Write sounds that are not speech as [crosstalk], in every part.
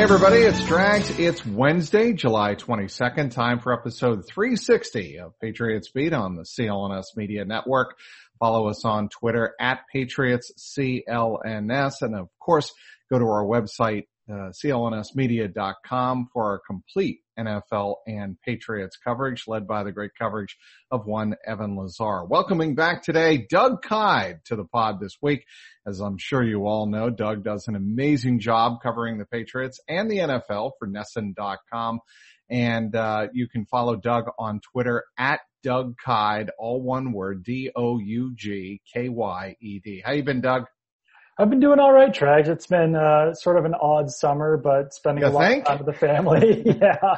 Hey everybody, it's Drags. It's Wednesday, July 22nd. Time for episode 360 of Patriots Beat on the CLNS Media Network. Follow us on Twitter at Patriots CLNS and of course go to our website uh, clnsmedia.com for our complete NFL and Patriots coverage led by the great coverage of one Evan Lazar. Welcoming back today, Doug Kyed to the pod this week. As I'm sure you all know, Doug does an amazing job covering the Patriots and the NFL for NESN.com. And, uh, you can follow Doug on Twitter at Doug Kyed, all one word, D-O-U-G-K-Y-E-D. How you been, Doug? I've been doing all right, Trags. It's been uh, sort of an odd summer, but spending You a lot think? of time with the family. [laughs] yeah.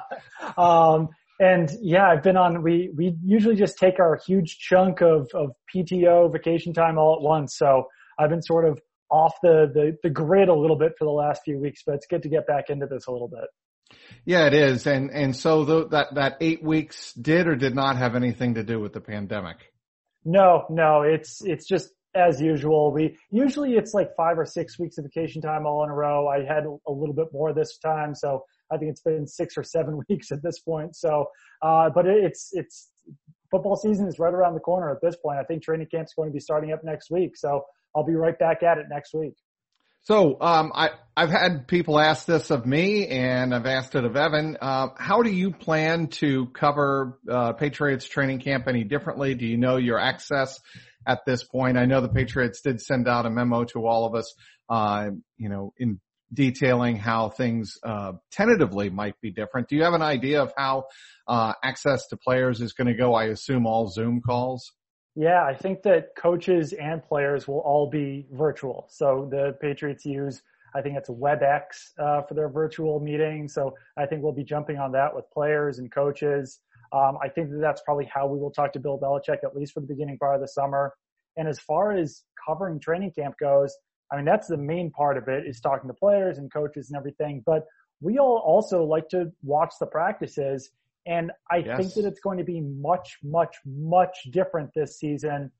Um, and yeah, I've been on, we, we usually just take our huge chunk of, of PTO vacation time all at once. So I've been sort of off the, the, the grid a little bit for the last few weeks, but it's good to get back into this a little bit. Yeah, it is. And, and so the, that, that eight weeks did or did not have anything to do with the pandemic. No, no, it's, it's just as usual. We, usually it's like five or six weeks of vacation time all in a row. I had a little bit more this time. So I think it's been six or seven [laughs] weeks at this point. So, uh, but it's, it's, football season is right around the corner at this point. I think training camp's going to be starting up next week. So I'll be right back at it next week. So, um, I, I've had people ask this of me and I've asked it of Evan. Uh, how do you plan to cover, uh, Patriots training camp any differently? Do you know your access at this point? I know the Patriots did send out a memo to all of us, uh, you know, in detailing how things, uh, tentatively might be different. Do you have an idea of how, uh, access to players is going to go? I assume all Zoom calls. Yeah, I think that coaches and players will all be virtual. So the Patriots use, I think it's WebEx uh, for their virtual meeting. So I think we'll be jumping on that with players and coaches. Um, I think that that's probably how we will talk to Bill Belichick, at least for the beginning part of the summer. And as far as covering training camp goes, I mean, that's the main part of it is talking to players and coaches and everything. But we all also like to watch the practices and I Yes. think that it's going to be much, much, much different this season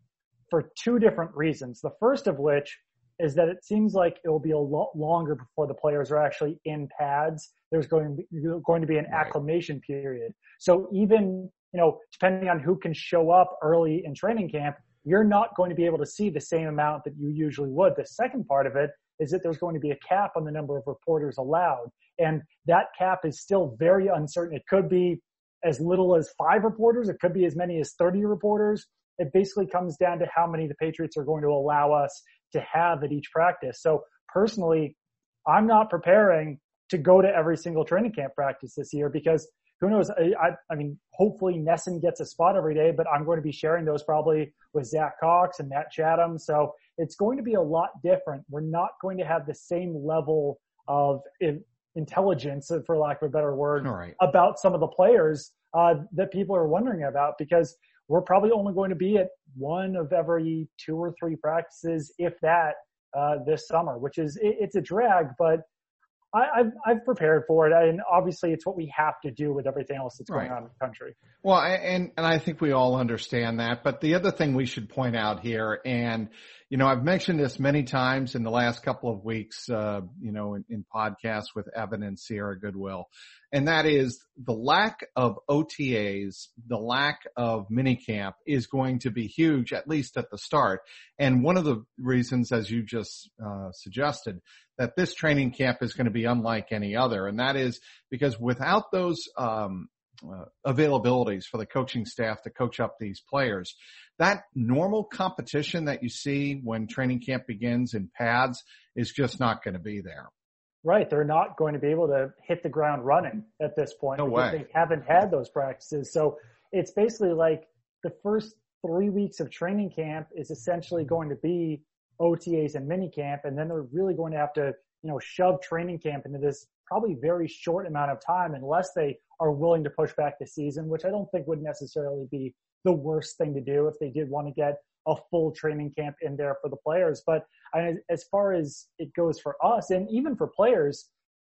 for two different reasons. The first of which is that it seems like it will be a lot longer before the players are actually in pads. There's going to be, going to be an Right. acclimation period. So even, you know, depending on who can show up early in training camp, you're not going to be able to see the same amount that you usually would. The second part of it is that there's going to be a cap on the number of reporters allowed. And that cap is still very uncertain. It could be as little as five reporters. It could be as many as 30 reporters. It basically comes down to how many the Patriots are going to allow us to have at each practice. So personally, I'm not preparing to go to every single training camp practice this year because who knows? I, I, I mean, hopefully NESN gets a spot every day, but I'm going to be sharing those probably with Zach Cox and Matt Chatham. So it's going to be a lot different. We're not going to have the same level of intelligence, for lack of a better word, right. about some of the players uh, that people are wondering about because we're probably only going to be at one of every two or three practices, if that, uh, this summer, which is it, it's a drag, but I, I've I've prepared for it, and obviously it's what we have to do with everything else that's going on in the country. Well, I- and and I think we all understand that. But the other thing we should point out here, and you know, I've mentioned this many times in the last couple of weeks, uh, you know, in, in podcasts with Evan and Sierra Goodwill, and that is the lack of OTAs, the lack of minicamp is going to be huge, at least at the start. And one of the reasons, as you just uh, suggested, that this training camp is going to be unlike any other, and that is because without those um, uh, availabilities for the coaching staff to coach up these players. That normal competition that you see when training camp begins in pads is just not going to be there. Right, they're not going to be able to hit the ground running at this point No because way. they haven't had those practices. So it's basically like the first three weeks of training camp is essentially going to be OTAs and mini camp, and then they're really going to have to, you know, shove training camp into this probably very short amount of time unless they are willing to push back the season, which I don't think would necessarily be the worst thing to do if they did want to get a full training camp in there for the players. But as far as it goes for us and even for players,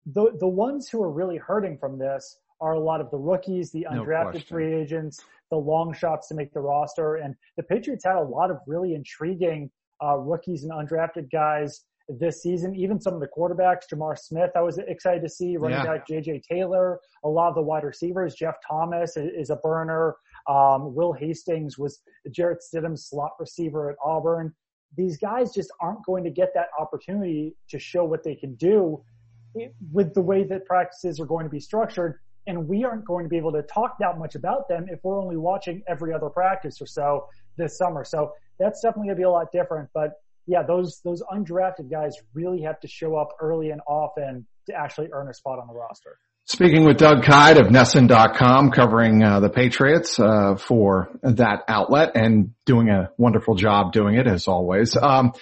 the, the ones who are really hurting from this are a lot of the rookies, the undrafted question. free agents, the long shots to make the roster. And the Patriots had a lot of really intriguing uh, rookies and undrafted guys this season. Even some of the quarterbacks, J'Mar Smith, I was excited to see. Running yeah. back J.J. Taylor, a lot of the wide receivers. Jeff Thomas is a burner. Um, Will Hastings was Jarrett Stidham's slot receiver at Auburn. These guys just aren't going to get that opportunity to show what they can do with the way that practices are going to be structured. And we aren't going to be able to talk that much about them if we're only watching every other practice or so this summer. So that's definitely going to be a lot different. But yeah, those those undrafted guys really have to show up early and often to actually earn a spot on the roster. Speaking with Doug Kyed of NESN.com, covering uh, the Patriots uh, for that outlet and doing a wonderful job doing it as always. Um,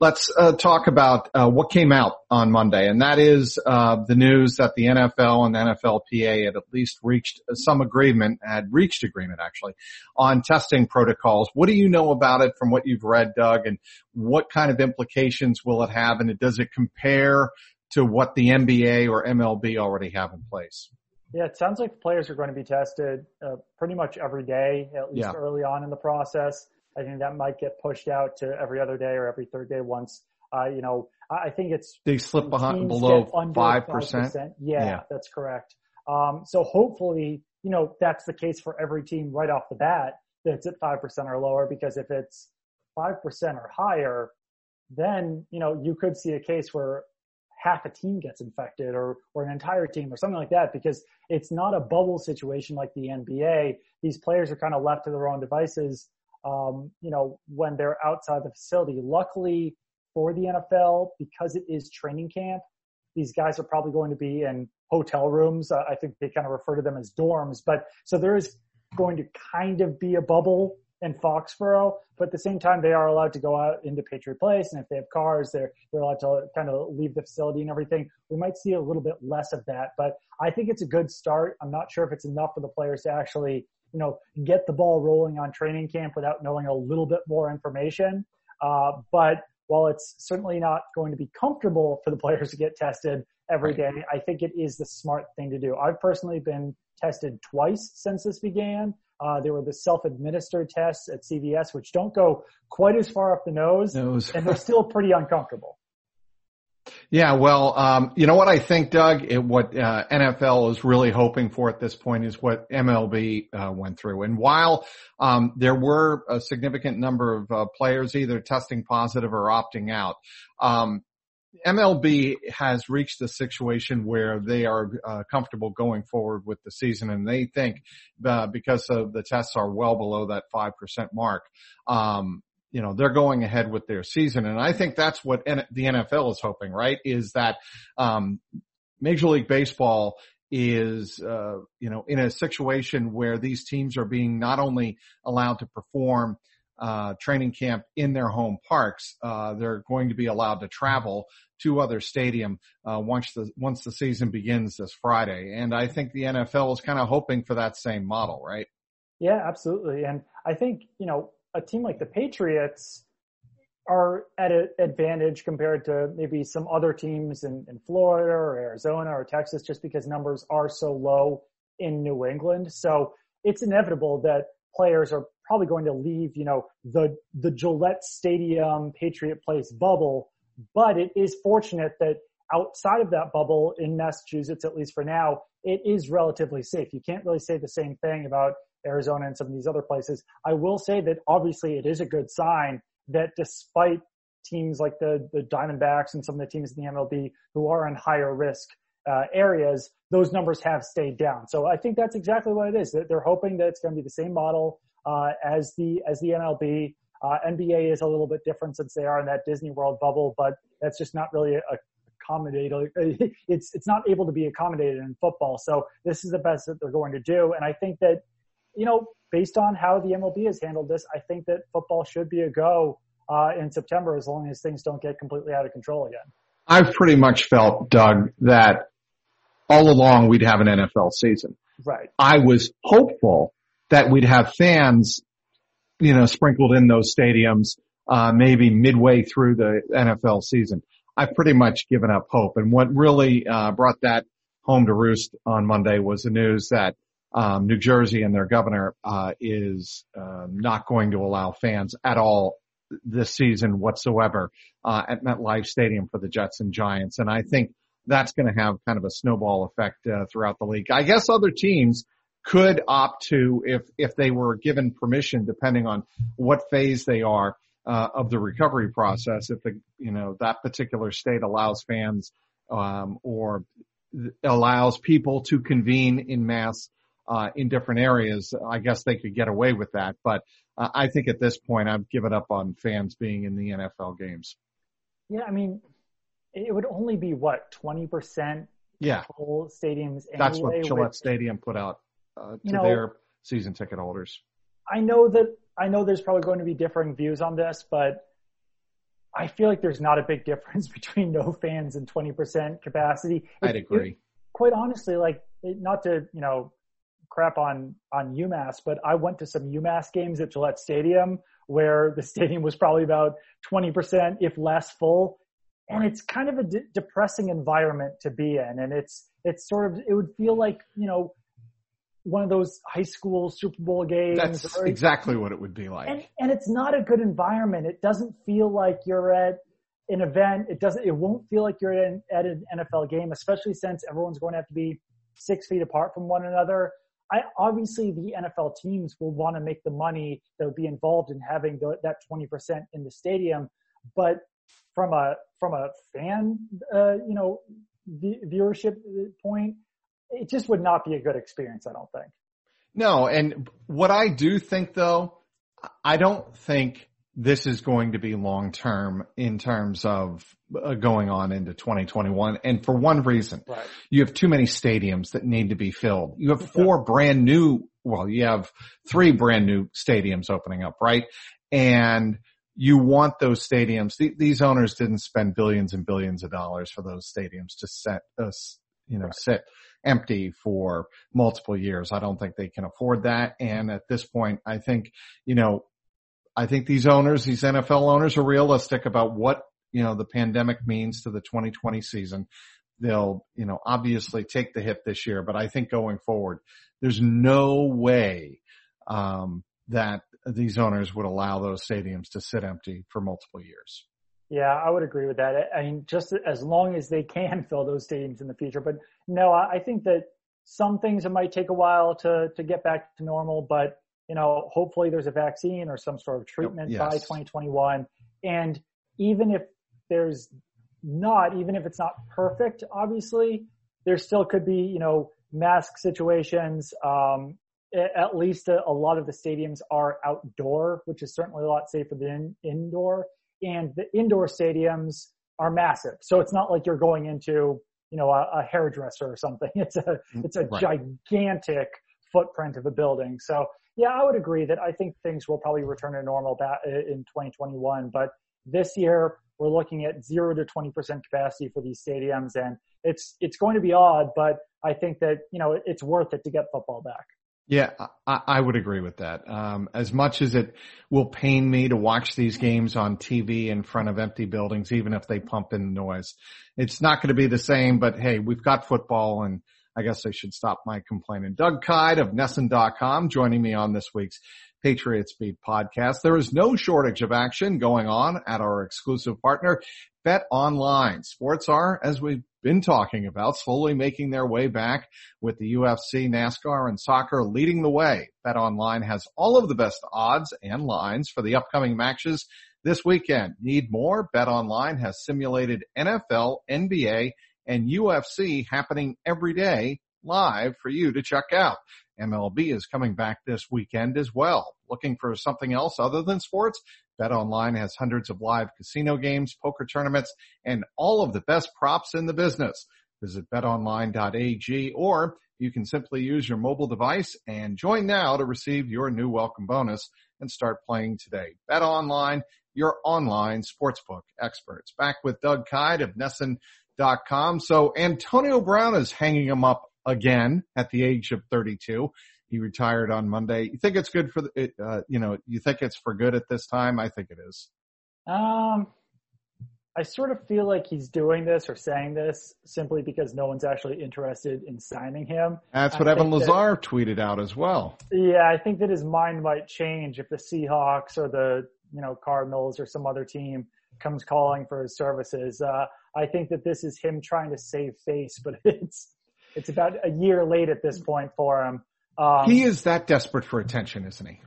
let's uh, talk about uh, what came out on Monday, and that is uh, the news that the NFL and the NFLPA had at least reached some agreement, had reached agreement actually, on testing protocols. What do you know about it from what you've read, Doug, and what kind of implications will it have, and does it compare to what the NBA or MLB already have in place? Yeah, it sounds like players are going to be tested uh, pretty much every day, at least yeah. early on in the process. I think that might get pushed out to every other day or every third day once. Uh, you know, I think it's they slip behind below five percent. Yeah, yeah, that's correct. Um, so hopefully, you know, that's the case for every team right off the bat. That's at five percent or lower. Because if it's five percent or higher, then you know you could see a case where half a team gets infected or, or an entire team or something like that because it's not a bubble situation like the NBA. These players are kind of left to their own devices, um, you know, when they're outside the facility. Luckily for the NFL, because it is training camp, these guys are probably going to be in hotel rooms. I think they kind of refer to them as dorms, but so there is going to kind of be a bubble in Foxborough, but at the same time, they are allowed to go out into Patriot Place, and if they have cars, they're they're allowed to kind of leave the facility and everything. We might see a little bit less of that, but I think it's a good start. I'm not sure if it's enough for the players to actually, you know, get the ball rolling on training camp without knowing a little bit more information. Uh, but while it's certainly not going to be comfortable for the players to get tested every day, I think it is the smart thing to do. I've personally been tested twice since this began. Uh, there were the self-administered tests at CVS, which don't go quite as far up the nose, nose. and they're still pretty uncomfortable. Yeah, well, um, you know what I think, Doug? It, what uh, NFL is really hoping for at this point is what MLB uh, went through. And while um, there were a significant number of uh, players either testing positive or opting out, um, MLB has reached a situation where they are uh, comfortable going forward with the season, and they think uh, because of the tests are well below that five percent mark, um, you know they're going ahead with their season, and I think that's what N- the NFL is hoping, right? Is that um, Major League Baseball is uh, you know in a situation where these teams are being not only allowed to perform uh, training camp in their home parks. Uh, they're going to be allowed to travel to other stadium uh, once the once the season begins this Friday. And I think the NFL is kind of hoping for that same model, right? Yeah, absolutely. And I think you know a team like the Patriots are at an advantage compared to maybe some other teams in, in Florida or Arizona or Texas, just because numbers are so low in New England. So it's inevitable that players are probably going to leave, you know, the, the Gillette Stadium Patriot Place bubble. But it is fortunate that outside of that bubble in Massachusetts, at least for now, it is relatively safe. You can't really say the same thing about Arizona and some of these other places. I will say that obviously it is a good sign that despite teams like the, the Diamondbacks and some of the teams in the MLB who are in higher risk uh, areas, those numbers have stayed down. So I think that's exactly what it is. They're hoping that it's going to be the same model uh, as the as the MLB. Uh, NBA is a little bit different since they are in that Disney World bubble, but that's just not really a, accommodated. [laughs] It's it's not able to be accommodated in football. So this is the best that they're going to do, and I think that you know based on how the MLB has handled this, I think that football should be a go uh, in September as long as things don't get completely out of control again. I've pretty much felt, Doug, that all along we'd have an NFL season. Right. I was hopeful that we'd have fans, you know, sprinkled in those stadiums, uh, maybe midway through the NFL season. I've pretty much given up hope. And what really, uh, brought that home to roost on Monday was the news that, um, New Jersey and their governor, uh, is, um, not going to allow fans at all this season whatsoever uh, at MetLife Stadium for the Jets and Giants. And I think that's going to have kind of a snowball effect uh, throughout the league. I guess other teams could opt to, if if they were given permission, depending on what phase they are uh, of the recovery process, if the you know that particular state allows fans um, or allows people to convene in mass uh, in different areas, I guess they could get away with that. But uh, I think at this point, I've given up on fans being in the NFL games. Yeah, I mean, it would only be what twenty percent. Yeah, full stadiums. Anyway, That's what Gillette with, Stadium put out uh, to know, their season ticket holders. I know that I know there's probably going to be differing views on this, but I feel like there's not a big difference [laughs] between no fans and 20% capacity. I'd agree. It, quite honestly, like not to you know crap on on UMass, but I went to some UMass games at Gillette Stadium where the [laughs] stadium was probably about 20%, if less full. And it's kind of a de- depressing environment to be in. And it's, it's sort of, it would feel like, you know, one of those high school Super Bowl games. That's exactly what it would be like. And, and it's not a good environment. It doesn't feel like you're at an event. It doesn't, it won't feel like you're at an, at an NFL game, especially since everyone's going to have to be six feet apart from one another. I obviously the NFL teams will want to make the money that would be involved in having the, that 20% in the stadium, but from a from a fan uh, you know viewership point, it just would not be a good experience. I don't think. No, and what I do think though, I don't think this is going to be long term in terms of Uh, going on into 2021. And for one reason, right. you have too many stadiums that need to be filled. You have four brand new, well, you have three brand new stadiums opening up, right? And you want those stadiums. Th- these owners didn't spend billions and billions of dollars for those stadiums to set uh, us, you know, right. sit empty for multiple years. I don't think they can afford that. And at this point, I think, you know, I think these owners, these NFL owners are realistic about what, you know, the pandemic means to the 2020 season. They'll, you know, obviously take the hit this year, but I think going forward, there's no way, um, that these owners would allow those stadiums to sit empty for multiple years. Yeah, I would agree with that. I mean, just as long as they can [laughs] fill those stadiums in the future. But no, I think that some things it might take a while to to get back to normal, but you know, hopefully there's a vaccine or some sort of treatment yes. by 2021. And even if there's not, even if it's not perfect, obviously, there still could be, you know, mask situations. Um, at least a, a, lot of the stadiums are outdoor, which is certainly a lot safer than indoor and the indoor stadiums are massive. So it's not like you're going into, you know, a, a hairdresser or something. [laughs] It's a, mm, it's a right. gigantic footprint of a building. So yeah, I would agree that I think things will probably return to normal in 2021. But this year we're looking at zero to 20% capacity for these stadiums and it's, it's going to be odd, but I think that, you know, it's worth it to get football back. Yeah, I, I would agree with that. Um, as much as it will pain me to watch these games on TV in front of empty buildings, even if they pump in noise, it's not going to be the same. But hey, we've got football, and I guess I should stop my complaining. Doug Kyed of NESN.com joining me on this week's Patriots Beat podcast. There is no shortage of action going on at our exclusive partner, Bet Online. Sports are, as we've been talking about, slowly making their way back with the UFC, NASCAR, and soccer leading the way. Bet Online has all of the best odds and lines for the upcoming matches this weekend. Need more? Bet Online has simulated NFL, NBA, and UFC happening every day live for you to check out. MLB is coming back this weekend as well. Looking for something else other than sports? Bet Online has hundreds of live casino games, poker tournaments, and all of the best props in the business. Visit betonline.ag or you can simply use your mobile device and join now to receive your new welcome bonus and start playing today. Bet Online, your online sportsbook experts. Back with Doug Kyed of NESN.com. So Antonio Brown is hanging him up again at the age of 32. He retired on Monday. You think it's good for the, uh, you know, you think it's for good at this time? I think it is. Um, I sort of feel like he's doing this or saying this simply because no one's actually interested in signing him. That's what I Evan Lazar that, tweeted out as well. Yeah, I think that his mind might change if the Seahawks or the you know, Cardinals or some other team comes calling for his services. Uh, I think that this is him trying to save face, [laughs] but it's, it's about a year late at this point for him. Um, he is that desperate for attention, isn't he?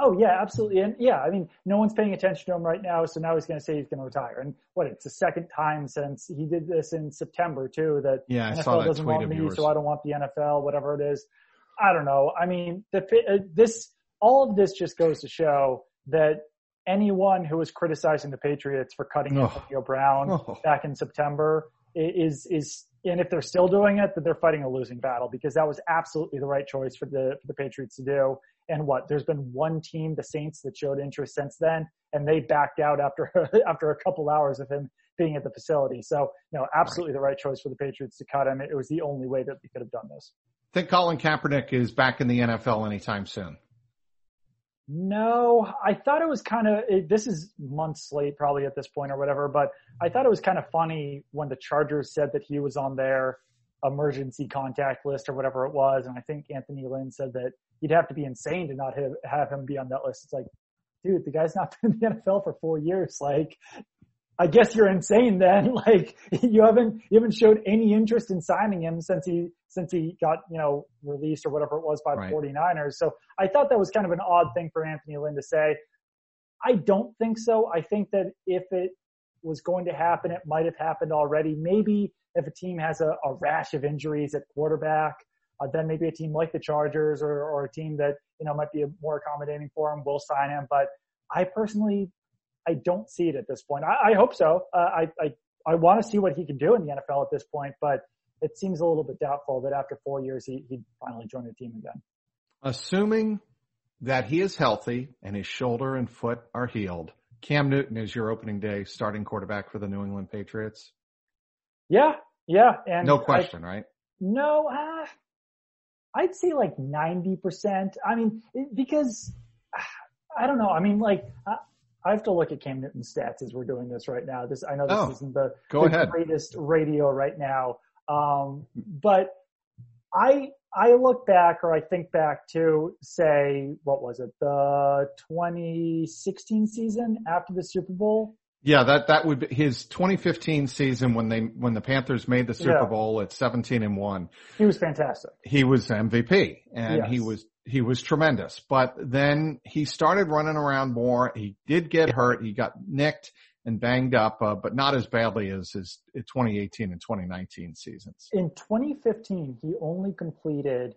Oh yeah, absolutely. And yeah, I mean, no one's paying attention to him right now. So now he's going to say he's going to retire. And what? It's the second time since he did this in September too. That yeah, NFL I saw that doesn't tweet want me, yours. so I don't want the NFL. Whatever it is, I don't know. I mean, the, uh, this all of this just goes to show that anyone who was criticizing the Patriots for cutting oh. Antonio Brown oh. back in September is is and if they're still doing it, that they're fighting a losing battle because that was absolutely the right choice for the for the Patriots to do. And what? There's been one team, the Saints, that showed interest since then, and they backed out after [laughs] after a couple hours of him being at the facility. So, no, absolutely the right choice for the Patriots to cut him. It was the only way that they could have done this. Think Colin Kaepernick is back in the NFL anytime soon? No, I thought it was kind of, this is months late probably at this point or whatever, but I thought it was kind of funny when the Chargers said that he was on their emergency contact list or whatever it was. And I think Anthony Lynn said that you'd have to be insane to not have, have him be on that list. It's like, dude, the guy's not [laughs] been in the NFL for four years. Like, I guess you're insane then. [laughs] Like, you haven't, you haven't showed any interest in signing him since he, since he got, you know, released or whatever it was by the right. 49ers. So I thought that was kind of an odd thing for Anthony Lynn to say. I don't think so. I think that if it was going to happen, it might have happened already. Maybe if a team has a, a rash of injuries at quarterback, uh, then maybe a team like the Chargers or, or a team that, you know, might be more accommodating for him will sign him. But I personally, I don't see it at this point. I, I hope so. Uh, I, I, I want to see what he can do in the NFL at this point, but it seems a little bit doubtful that after four years he, he'd finally join the team again. Assuming that he is healthy and his shoulder and foot are healed, Cam Newton is your opening day starting quarterback for the New England Patriots. Yeah, yeah, and no question, I, right? No, uh, I'd say like 90%. I mean, because I don't know. I mean, like, I, I have to look at Cam Newton's stats as we're doing this right now. This, I know this oh, isn't the, the greatest radio right now. Um, but I, I look back or I think back to say, what was it? The 2016 season after the Super Bowl yeah, that that would be his 2015 season when they when the Panthers made the Super yeah. Bowl at 17 and one. He was fantastic. He was MVP and yes. he was he was tremendous. But then he started running around more. He did get hurt. He got nicked and banged up, uh, but not as badly as his 2018 and 2019 seasons. In 2015, he only completed,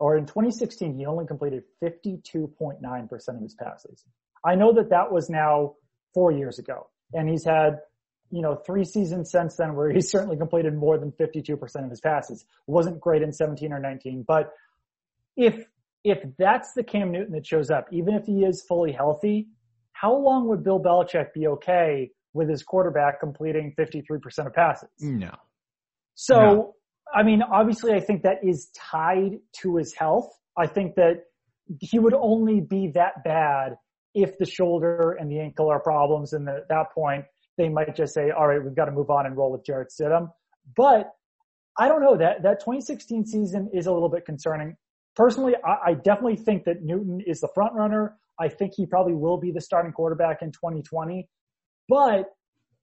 or in 2016, he only completed 52.9% of his passes. I know that that was now four years ago. And he's had, you know, three seasons since then where [laughs] he's certainly completed more than 52% of his passes. Wasn't great in 17 or 19, but if, if that's the Cam Newton that shows up, even if he is fully healthy, how long would Bill Belichick be okay with his quarterback completing 53% of passes? No. So, no. I mean, obviously I think that is tied to his health. I think that he would only be that bad if the shoulder and the ankle are problems, and at that point, they might just say, all right, we've got to move on and roll with Jarrett Stidham. But I don't know that that 2016 season is a little bit concerning. Personally, I, I definitely think that Newton is the front runner. I think he probably will be the starting quarterback in 2020. But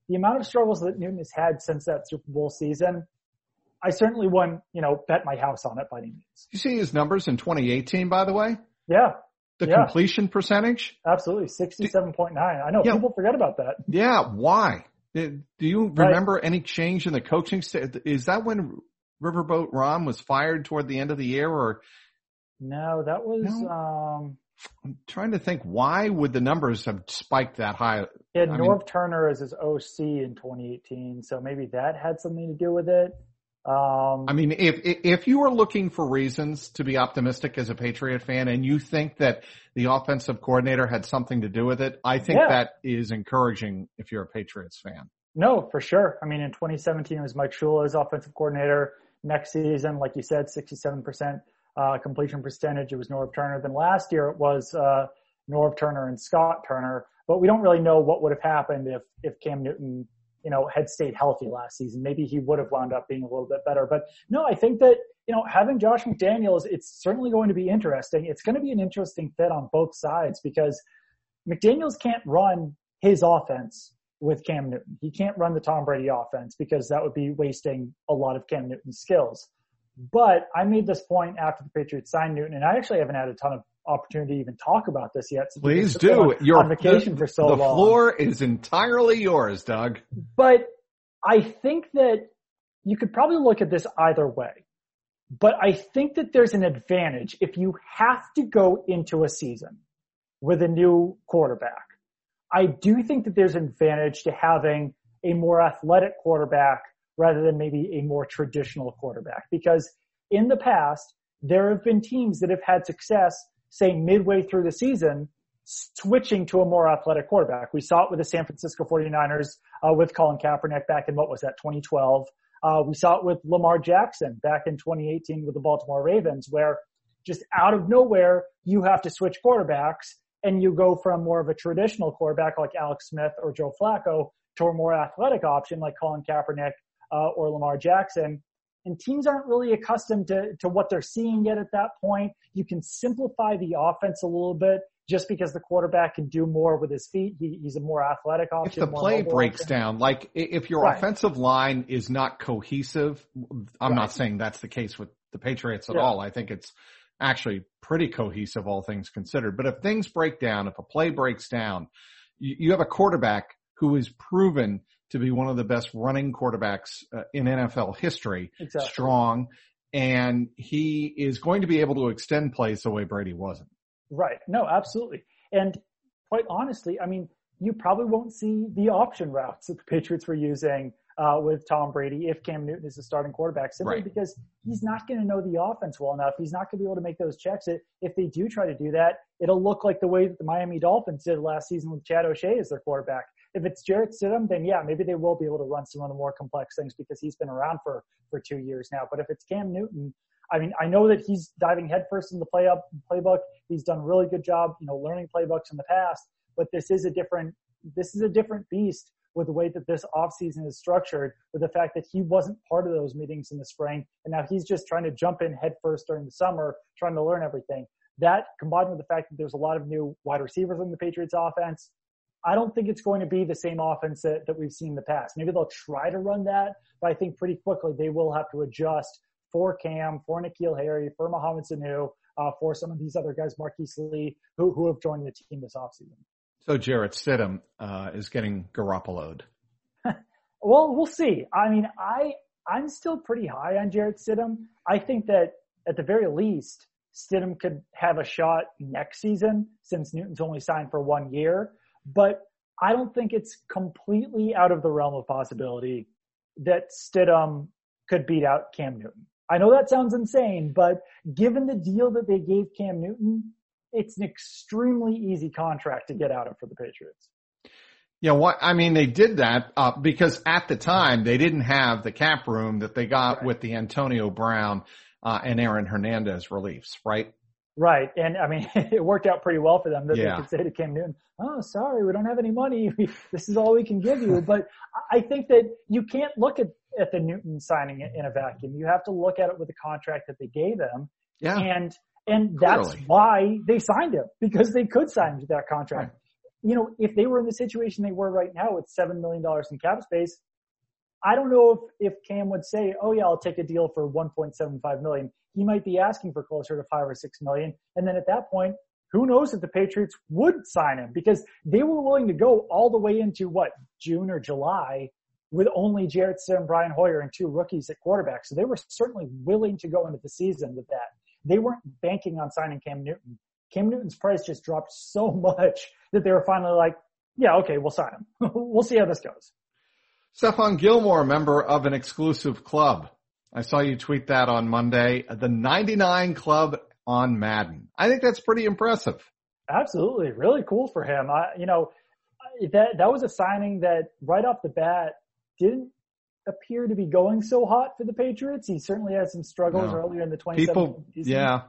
the amount of struggles that Newton has had since that Super Bowl season, I certainly wouldn't, you know, bet my house on it by any means. You see his numbers in 2018, by the way? Yeah the yeah. completion percentage? Absolutely, sixty-seven point nine. I know yeah. people forget about that. Yeah, why? Uh, do you remember right. any change in the coaching? Staff? Is that when Riverboat Ron was fired toward the end of the year, or no? That was. No? Um, I'm trying to think. Why would the numbers have spiked that high? Yeah, Norv Turner as his OC in 2018, so maybe that had something to do with it. Um, I mean, if if you are looking for reasons to be optimistic as a Patriot fan, and you think that the offensive coordinator had something to do with it, I think yeah. that is encouraging if you're a Patriots fan. No, for sure. I mean, in 2017, it was Mike Shula as offensive coordinator. Next season, like you said, 67% uh, completion percentage. It was Norv Turner. Then last year, it was uh, Norv Turner and Scott Turner. But we don't really know what would have happened if if Cam Newton you know, had stayed healthy last season, maybe he would have wound up being a little bit better. But no, I think that, you know, having Josh McDaniels, it's certainly going to be interesting. It's going to be an interesting fit on both sides because McDaniels can't run his offense with Cam Newton. He can't run the Tom Brady offense because that would be wasting a lot of Cam Newton's skills. But I made this point after the Patriots signed Newton, and I actually haven't had a ton of opportunity to even talk about this yet. So Please do. You're on vacation the, for so the long. The floor is entirely yours, Doug. But I think that you could probably look at this either way. But I think that there's an advantage if you have to go into a season with a new quarterback. I do think that there's an advantage to having a more athletic quarterback rather than maybe a more traditional quarterback because in the past, there have been teams that have had success, say midway through the season, switching to a more athletic quarterback. We saw it with the San Francisco 49ers uh, with Colin Kaepernick back in what was that 2012. Uh, we saw it with Lamar Jackson back in 2018 with the Baltimore Ravens, where just out of nowhere you have to switch quarterbacks and you go from more of a traditional quarterback like Alex Smith or Joe Flacco to a more athletic option like Colin Kaepernick uh, or Lamar Jackson. And teams aren't really accustomed to, to what they're seeing yet at that point. You can simplify the offense a little bit just because the quarterback can do more with his feet. He, he's a more athletic option. If the play breaks option. down, like if your right. offensive line is not cohesive, I'm right. not saying that's the case with the Patriots at yeah. all. I think it's actually pretty cohesive, all things considered. But if things break down, if a play breaks down, you, you have a quarterback who is proven to be one of the best running quarterbacks uh, in NFL history, exactly. strong, and he is going to be able to extend plays the way Brady wasn't. Right. No, absolutely. And quite honestly, I mean, you probably won't see the option routes that the Patriots were using uh, with Tom Brady if Cam Newton is the starting quarterback, simply right. because he's not going to know the offense well enough. He's not going to be able to make those checks. If they do try to do that, it'll look like the way that the Miami Dolphins did last season with Chad O'Shea as their quarterback. If it's Jarrett Stidham, then yeah, maybe they will be able to run some of the more complex things because he's been around for for two years now. But if it's Cam Newton, I mean, I know that he's diving headfirst in the play up playbook. He's done a really good job, you know, learning playbooks in the past. But this is a different this is a different beast with the way that this offseason is structured, with the fact that he wasn't part of those meetings in the spring, and now he's just trying to jump in headfirst during the summer, trying to learn everything. That combined with the fact that there's a lot of new wide receivers in the Patriots offense, I don't think it's going to be the same offense that, that we've seen in the past. Maybe they'll try to run that, but I think pretty quickly they will have to adjust for Cam, for N'Keal Harry, for Mohamed Sanu, uh, for some of these other guys, Marquise Lee, who, who have joined the team this offseason. So Jarrett Stidham uh, is getting Garoppoloed. [laughs] well, we'll see. I mean, I I'm still pretty high on Jarrett Stidham. I think that at the very least, Stidham could have a shot next season since Newton's only signed for one year. But I don't think it's completely out of the realm of possibility that Stidham could beat out Cam Newton. I know that sounds insane, but given the deal that they gave Cam Newton, it's an extremely easy contract to get out of for the Patriots. Yeah, what I mean, they did that uh, because at the time they didn't have the cap room that they got right. with the Antonio Brown uh, and Aaron Hernandez reliefs, right? Right, and I mean, [laughs] it worked out pretty well for them that yeah. they could say to Cam Newton, "Oh, sorry, we don't have any money. [laughs] this is all we can give you." But I think that you can't look at at the Newton signing in a vacuum. You have to look at it with the contract that they gave him. Yeah. And and that's Clearly. why they signed him because they could sign him to that contract. Right. You know, if they were in the situation they were right now with seven million dollars in cap space, I don't know if if Cam would say, "Oh yeah, I'll take a deal for 1.75 million." He might be asking for closer to five or six million, and then at that point, who knows if the Patriots would sign him because they were willing to go all the way into what June or July with only Jarrett Stidham, Brian Hoyer, and two rookies at quarterback. So they were certainly willing to go into the season with that. They weren't banking on signing Cam Newton. Cam Newton's price just dropped so [laughs] much that they were finally like, yeah, okay, we'll sign him. [laughs] we'll see how this goes. Stephon Gilmore, member of an exclusive club. I saw you tweet that on Monday. The 99 Club on Madden. I think that's pretty impressive. Absolutely, really cool for him. I, you know, that that was a signing that right off the bat didn't appear to be going so hot for the Patriots. He certainly had some struggles no. earlier in the 2017 People, season. Yeah.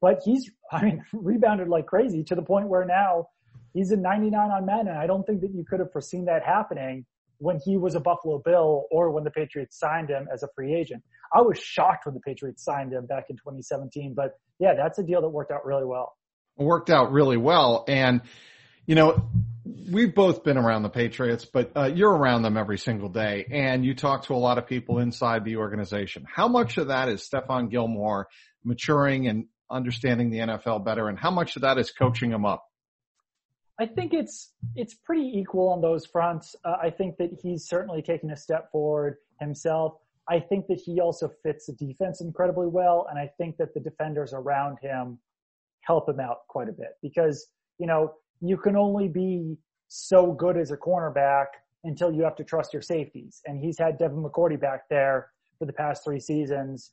But he's, [laughs] I mean, rebounded like crazy to the point where now he's a 99 on Madden. I don't think that you could have foreseen that happening when he was a Buffalo Bill or when the Patriots signed him as a free agent. I was shocked when the Patriots signed him back in 2017, but yeah, that's a deal that worked out really well. It worked out really well. And You know, we've both been around the Patriots, but uh, you're around them every single day, and you talk to a lot of people inside the organization. How much of that is Stephon Gilmore maturing and understanding the NFL better, and how much of that is coaching him up? I think it's it's pretty equal on those fronts. Uh, I think that he's certainly taken a step forward himself. I think that he also fits the defense incredibly well, and I think that the defenders around him help him out quite a bit because you know you can only be so good as a cornerback until you have to trust your safeties. And he's had Devin McCourty back there for the past three seasons,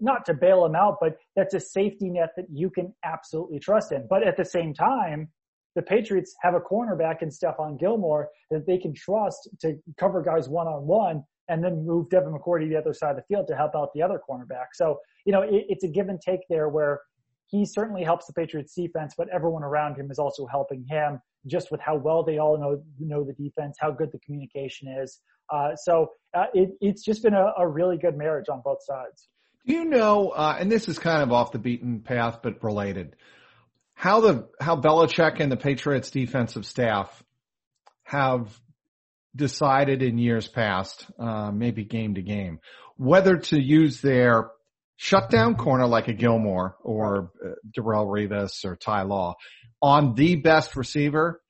not to bail him out, but that's a safety net that you can absolutely trust in. But at the same time, the Patriots have a cornerback in Stephon Gilmore that they can trust to cover guys one on one and then move Devin McCourty to the other side of the field to help out the other cornerback. So, you know, it, it's a give and take there where he certainly helps the Patriots defense, but everyone around him is also helping him just with how well they all know know the defense, how good the communication is. Uh, so uh, it, it's just been a, a, really good marriage on both sides. Do you know? Uh, and this is kind of off the beaten path, but related. How the how Belichick and the Patriots defensive staff have decided in years past, uh, maybe game to game, whether to use their shutdown corner like a Gilmore or uh, Darrelle Revis or Ty Law on the best receiver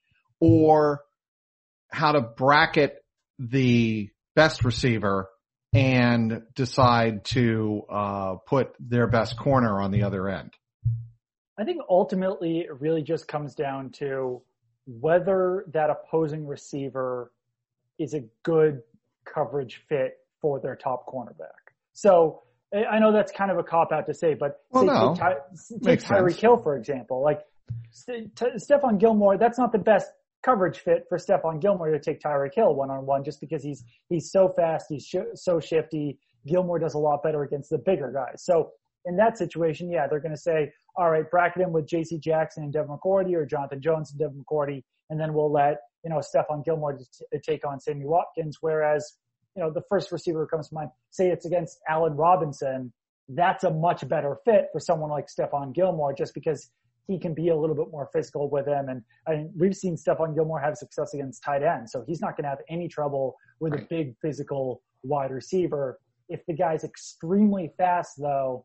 or how to bracket the best receiver and decide to uh, put their best corner on the other end? I think ultimately it really just comes down to whether that opposing receiver is a good coverage fit for their top cornerback. So I know that's kind of a cop out to say, but well, no. take, Ty, take Tyreek Hill, for example. Like, Stephon Gilmore, that's not the best coverage fit for Stephon Gilmore to take Tyreek Hill one on one just because he's, he's so fast, he's sh- so shifty. Gilmore does a lot better against the bigger guys. So in that situation, yeah, they're going to say, all right, bracket him with J.C. Jackson and Devin McCourty or Jonathan Jones and Devin McCourty, and then we'll let, you know, Stephon Gilmore t- take on Sammy Watkins. Whereas, you know, the first receiver who comes to mind, say it's against Allen Robinson, that's a much better fit for someone like Stephon Gilmore just because he can be a little bit more physical with him. And I mean, we've seen Stephon Gilmore have success against tight ends, so he's not going to have any trouble with right. a big physical wide receiver. If the guy's extremely fast, though,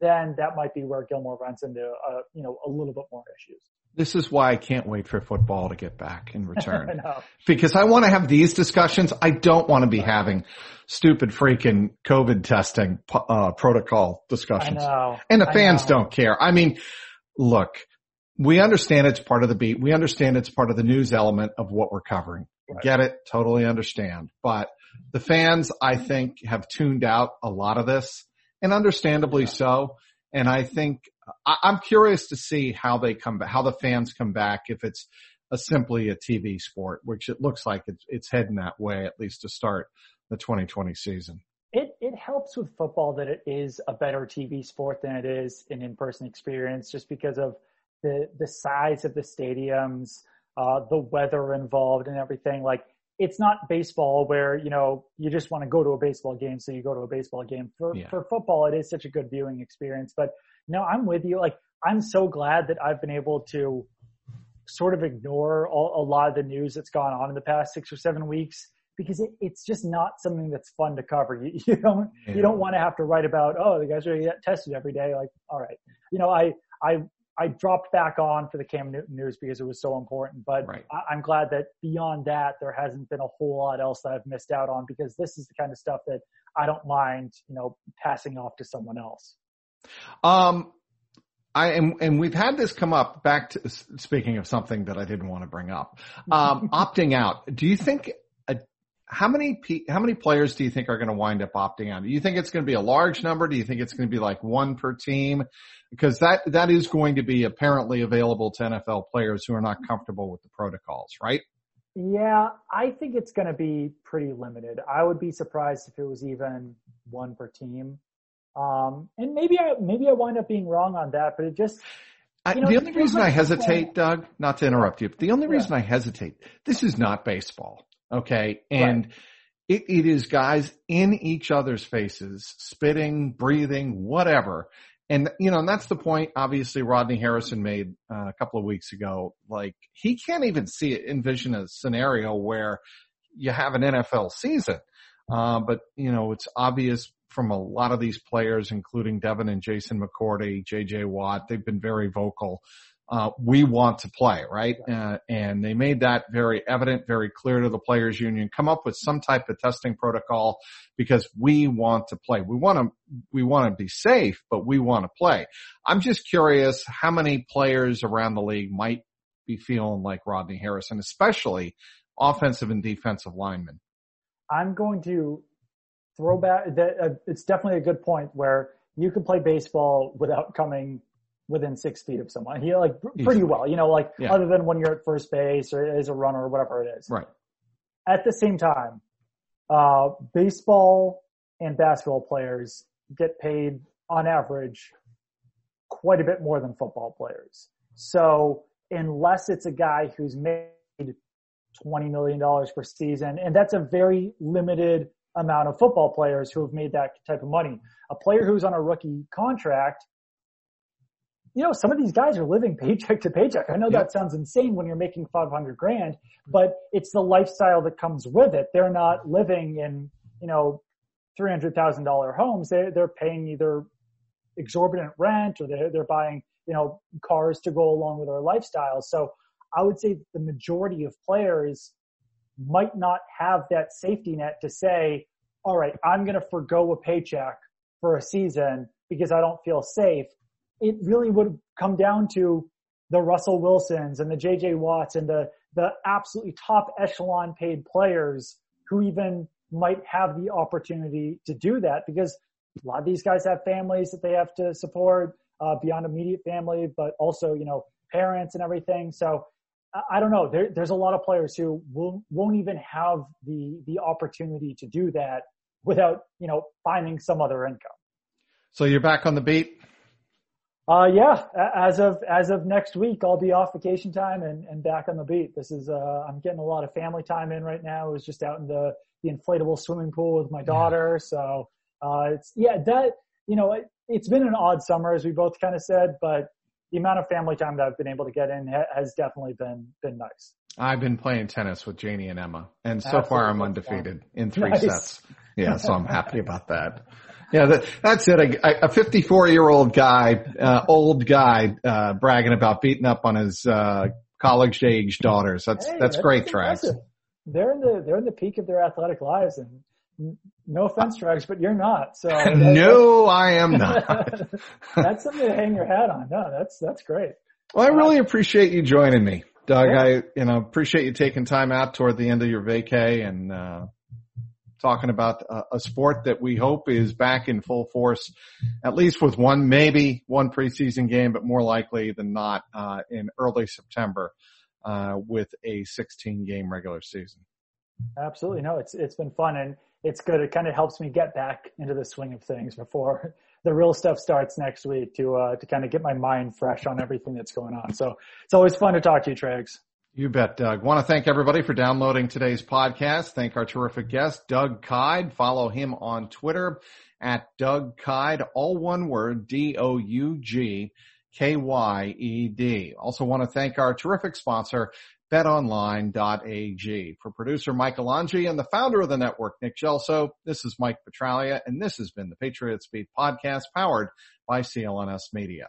then that might be where Gilmore runs into, uh, you know, a little bit more issues. This is why I can't wait for football to get back in return. [laughs] I because I want to have these discussions. I don't want to be having stupid freaking COVID testing uh, protocol discussions. And the fans don't care. I mean, look, we understand it's part of the beat. We understand it's part of the news element of what we're covering. Right. Get it? Totally understand. But the fans, I think, have tuned out a lot of this and understandably yeah. so. And I think I, am curious to see how they come back, how the fans come back if it's a, simply a TV sport, which it looks like it's, it's heading that way, at least to start the 2020 season it it helps with football that it is a better TV sport than it is an in-person experience, just because of the the size of the stadiums, uh, the weather involved, and everything. Like it's not baseball where you know you just want to go to a baseball game, so you go to a baseball game. For yeah. for football, it is such a good viewing experience. But no, I'm with you. Like I'm so glad that I've been able to sort of ignore all, a lot of the news that's gone on in the past six or seven weeks because it, it's just not something that's fun to cover. [laughs] You, you don't yeah. you don't want to have to write about oh the guys are get tested every day. Like all right, you know I I I dropped back on for the Cam Newton news because it was so important. But right. I, am glad that beyond that there hasn't been a whole lot else that I've missed out on because this is the kind of stuff that I don't mind you know passing off to someone else. Um. I am, and we've had this come up back to speaking of something that I didn't want to bring up. Um, [laughs] opting out. Do you think how many how many players do you think are going to wind up opting out? Do you think it's going to be a large number? Do you think it's going to be like one per team? Because that that is going to be apparently available to NFL players who are not comfortable with the protocols, right? Yeah, I think it's going to be pretty limited. I would be surprised if it was even one per team. Um, and maybe I maybe I wind up being wrong on that, but it just I, the only reason I hesitate, Doug, not to interrupt you, but the only reason I hesitate, this is not baseball. Okay. And right. it, it is guys in each other's faces, spitting, breathing, whatever. And, you know, and that's the point, obviously, Rodney Harrison made uh, a couple of weeks ago. Like, he can't even see it, envision a scenario where you have an NFL season. Uh, but, you know, it's obvious from a lot of these players, including Devin and Jason McCourty, JJ Watt, they've been very vocal uh, we want to play, right? Uh, and they made that very evident, very clear to the players union. Come up with some type of testing protocol because we want to play. We want to, we want to be safe, but we want to play. I'm just curious how many players around the league might be feeling like Rodney Harrison, especially offensive and defensive linemen. I'm going to throw back that uh, it's definitely a good point where you can play baseball without coming within six feet of someone. He like pretty well, you know, like yeah. other than when you're at first base or as a runner or whatever it is. Right. At the same time, uh, baseball and basketball players get paid on average quite a bit more than football players. So unless it's a guy who's made $20 million per season, and that's a very limited amount of football players who have made that type of money. A player who's on a rookie contract you know, some of these guys are living paycheck to paycheck. I know yep. that sounds insane when you're making 500 grand, but it's the lifestyle that comes with it. They're not living in, you know, $300,000 homes. They're, they're paying either exorbitant rent or they're, they're buying, you know, cars to go along with their lifestyle. So I would say the majority of players might not have that safety net to say, all right, I'm going to forego a paycheck for a season because I don't feel safe it really would come down to the Russell Wilsons and the JJ Watts and the, the absolutely top echelon paid players who even might have the opportunity to do that because a lot of these guys have families that they have to support uh, beyond immediate family, but also, you know, parents and everything. So I, don't know. There, there's a lot of players who will, won't even have the, the opportunity to do that without, you know, finding some other income. So you're back on the beat? Uh, yeah, as of, as of next week, I'll be off vacation time and, and back on the beat. This is, uh, I'm getting a lot of family time in right now. I was just out in the, the inflatable swimming pool with my daughter. So, uh, it's, yeah, that, you know, it, it's been an odd summer as we both kind of said, but the amount of family time that I've been able to get in ha- has definitely been, been nice. I've been playing tennis with Janie and Emma and so Absolutely. far I'm undefeated in three nice. sets. Yeah. So I'm happy about that. [laughs] Yeah, that, that's it. A 54 year old guy, uh, old guy, uh, bragging about beating up on his, uh, college age daughters. That's, hey, that's, that's, great, Trags. They're in the, they're in the peak of their athletic lives and no offense, Trags, but you're not. So [laughs] no, I am not. [laughs] that's something to hang your hat on. No, that's, that's great. Well, I really appreciate you joining me, Doug. Yeah. I, you know, appreciate you taking time out toward the end of your vacay and, uh, talking about a, a, sport that we hope is back in full force, at least with one, maybe one preseason game, but more likely than not, uh, in early September, uh, with a 16 game regular season. Absolutely. No, it's, it's been fun and it's good. It kind of helps me get back into the swing of things before [laughs] the real stuff starts next week to, uh, to kind of get my mind fresh on everything that's going on. So it's always fun to talk to you, Trags. You bet, Doug. Want to thank everybody for downloading today's podcast. Thank our terrific guest, Doug Kyed. Follow him on Twitter at Doug Kyed, all one word, D-O-U-G K-Y-E-D. Also want to thank our terrific sponsor, betonline.ag. For producer Michael Angi and the founder of the network, Nick Gelso, this is Mike Petraglia, and this has been the Patriots Beat podcast powered by CLNS Media.